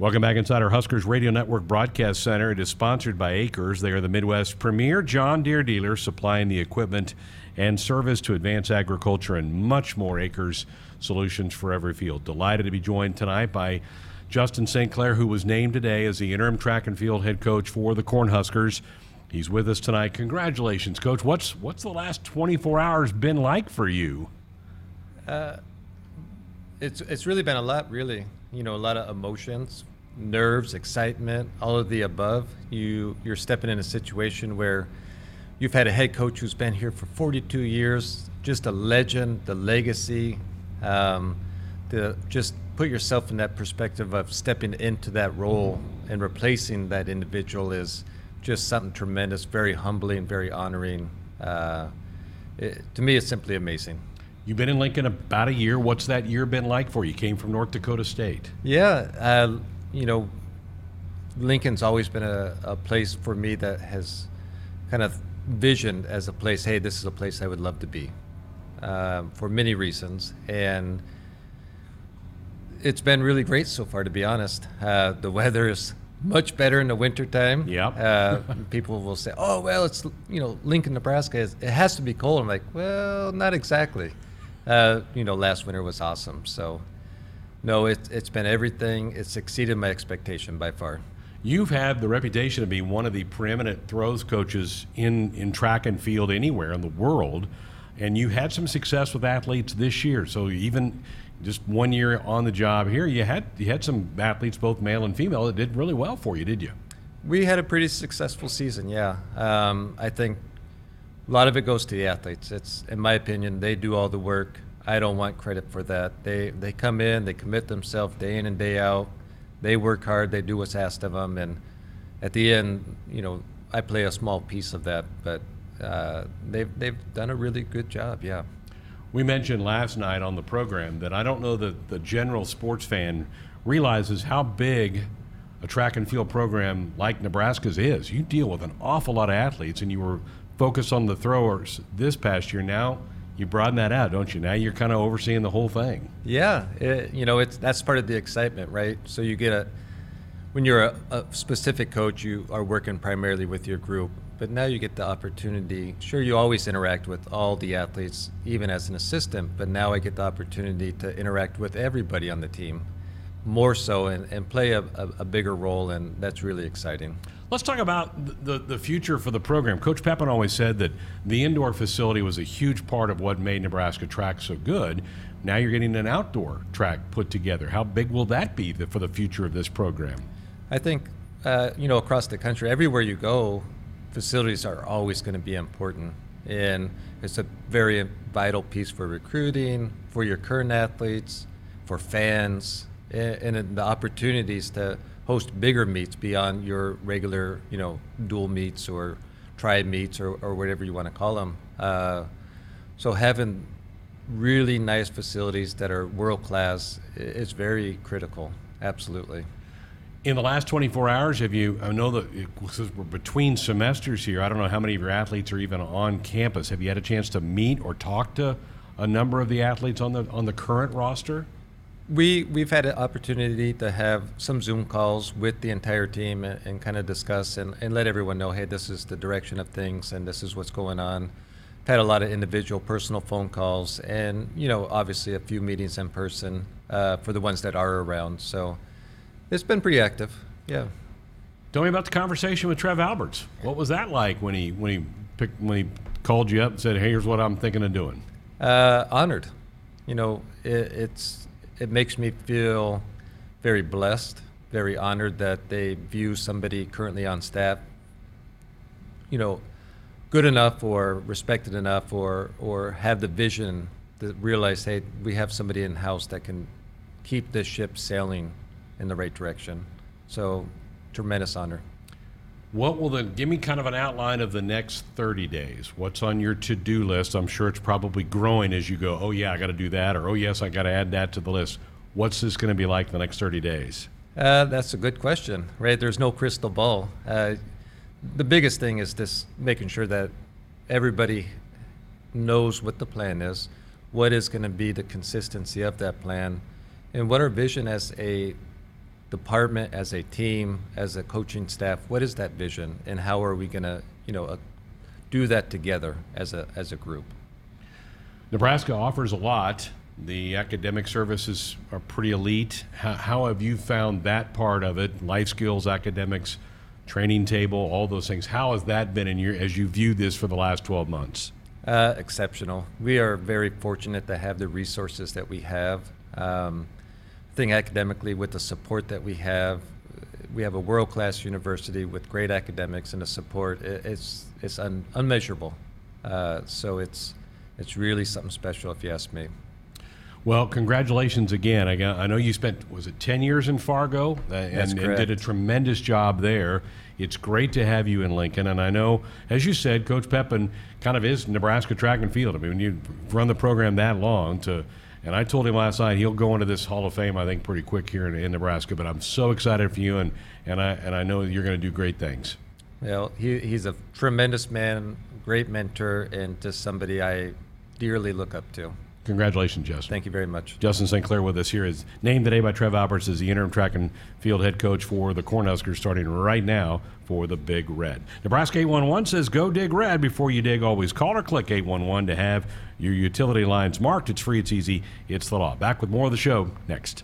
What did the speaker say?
Welcome back inside our Huskers Radio Network Broadcast Center. It is sponsored by AKRS. They are the Midwest premier John Deere dealer supplying the equipment and service to advance agriculture and much more AKRS solutions for every field. Delighted to be joined tonight by Justin St. Clair, who was named today as the interim track and field head coach for the Cornhuskers. He's with us tonight. Congratulations, coach. What's what's the last 24 hours been like for you? Uh, it's it's really been a lot, really. You know, a lot of emotions, nerves, excitement, all of the above. You you're stepping in a situation where you've had a head coach who's been here for 42 years, just a legend, the legacy. Um, to just put yourself in that perspective of stepping into that role and replacing that individual is just something tremendous, very humbling, very honoring. Uh, it, to me, it's simply amazing. You've been in Lincoln about a year. What's that year been like for you? You came from North Dakota State. Yeah, uh, you know, Lincoln's always been a, a, place for me that has kind of visioned as a place. Hey, this is a place I would love to be, um, for many reasons, and it's been really great so far. To be honest, uh, the weather is much better in the wintertime. Yeah. uh, people will say, "Oh, well, it's you know Lincoln, Nebraska. It has to be cold." I'm like, "Well, not exactly." Uh, you know, last winter was awesome. So, no, it, it's been everything. It's exceeded my expectation by far. You've had the reputation of being one of the preeminent throws coaches in, in track and field anywhere in the world, and you had some success with athletes this year. So even just one year on the job here, you had you had some athletes, both male and female, that did really well for you, did you? We had a pretty successful season. Yeah, um, I think a lot of it goes to the athletes. It's, in my opinion, they do all the work. I don't want credit for that. They they come in, they commit themselves day in and day out. They work hard. They do what's asked of them, and at the end, you know, I play a small piece of that. But uh, they've they've done a really good job. Yeah. We mentioned last night on the program that I don't know that the general sports fan realizes how big a track and field program like Nebraska's is. You deal with an awful lot of athletes, and you were focused on the throwers this past year. Now you broaden that out, don't you? Now you're kind of overseeing the whole thing. Yeah, it, you know, it's that's part of the excitement, right? So you get a when you're a, a, specific coach, you are working primarily with your group, but now you get the opportunity. Sure, you always interact with all the athletes, even as an assistant, but now I get the opportunity to interact with everybody on the team more so and, and play a, a, a bigger role, and that's really exciting. Let's talk about the, the future for the program. Coach Pepin always said that the indoor facility was a huge part of what made Nebraska track so good. Now you're getting an outdoor track put together. How big will that be for the future of this program? I think, uh, you know, across the country, everywhere you go, facilities are always going to be important. And it's a very vital piece for recruiting, for your current athletes, for fans, and, and the opportunities to host bigger meets beyond your regular, you know, dual meets or tribe meets or, or whatever you want to call them. Uh, so having really nice facilities that are world class is very critical. Absolutely. In the last 24 hours, have you? I know that we're between semesters here. I don't know how many of your athletes are even on campus. Have you had a chance to meet or talk to a number of the athletes on the on the current roster? We we've had an opportunity to have some Zoom calls with the entire team and, and kind of discuss and, and let everyone know, hey, this is the direction of things and this is what's going on. I've Had a lot of individual, personal phone calls, and you know, obviously a few meetings in person uh, for the ones that are around. So it's been pretty active. Yeah. Tell me about the conversation with Trev Alberts. What was that like when he when he picked, when he called you up and said, "Hey, here's what I'm thinking of doing"? Uh, honored. You know, it, it's it makes me feel very blessed, very honored that they view somebody currently on staff, you know, good enough or respected enough or or have the vision to realize, hey, we have somebody in house that can keep this ship sailing in the right direction. So, tremendous honor. What will then give me kind of an outline of the next 30 days? What's on your to do list? I'm sure it's probably growing as you go, oh, yeah, I got to do that, or oh, yes, I got to add that to the list. What's this going to be like the next 30 days? Uh, that's a good question, right? There's no crystal ball. Uh, the biggest thing is this making sure that everybody knows what the plan is, what is going to be the consistency of that plan, and what our vision as a department, as a team, as a coaching staff, what is that vision, and how are we going to, you know, uh, do that together as a as a group? Nebraska offers a lot. The academic services are pretty elite. How, how have you found that part of it? Life skills, academics, training table, all those things. How has that been in your as you view this for the last 12 months? Uh, exceptional. We are very fortunate to have the resources that we have. Um, think academically, with the support that we have, we have a world-class university with great academics and the support. It's it's un, unmeasurable. Uh, so it's it's really something special, if you ask me. Well, congratulations again. I, I know you spent, was it 10 years in Fargo? Uh, and, and did a tremendous job there. It's great to have you in Lincoln. And I know, as you said, Coach Pepin kind of is Nebraska track and field. I mean, when you run the program that long to, and I told him last night he'll go into this Hall of Fame, I think, pretty quick here in, in Nebraska. But I'm so excited for you, and, and, I, and I know you're going to do great things. Well, he, he's a tremendous man, great mentor, and just somebody I dearly look up to. Congratulations, Justin. Thank you very much. Justin St. Clair with us here is named today by Trev Alberts as the interim track and field head coach for the Cornhuskers starting right now for the Big Red. Nebraska 811 says go dig red before you dig. Always call or click 811 to have your utility lines marked. It's free, it's easy, it's the law. Back with more of the show next.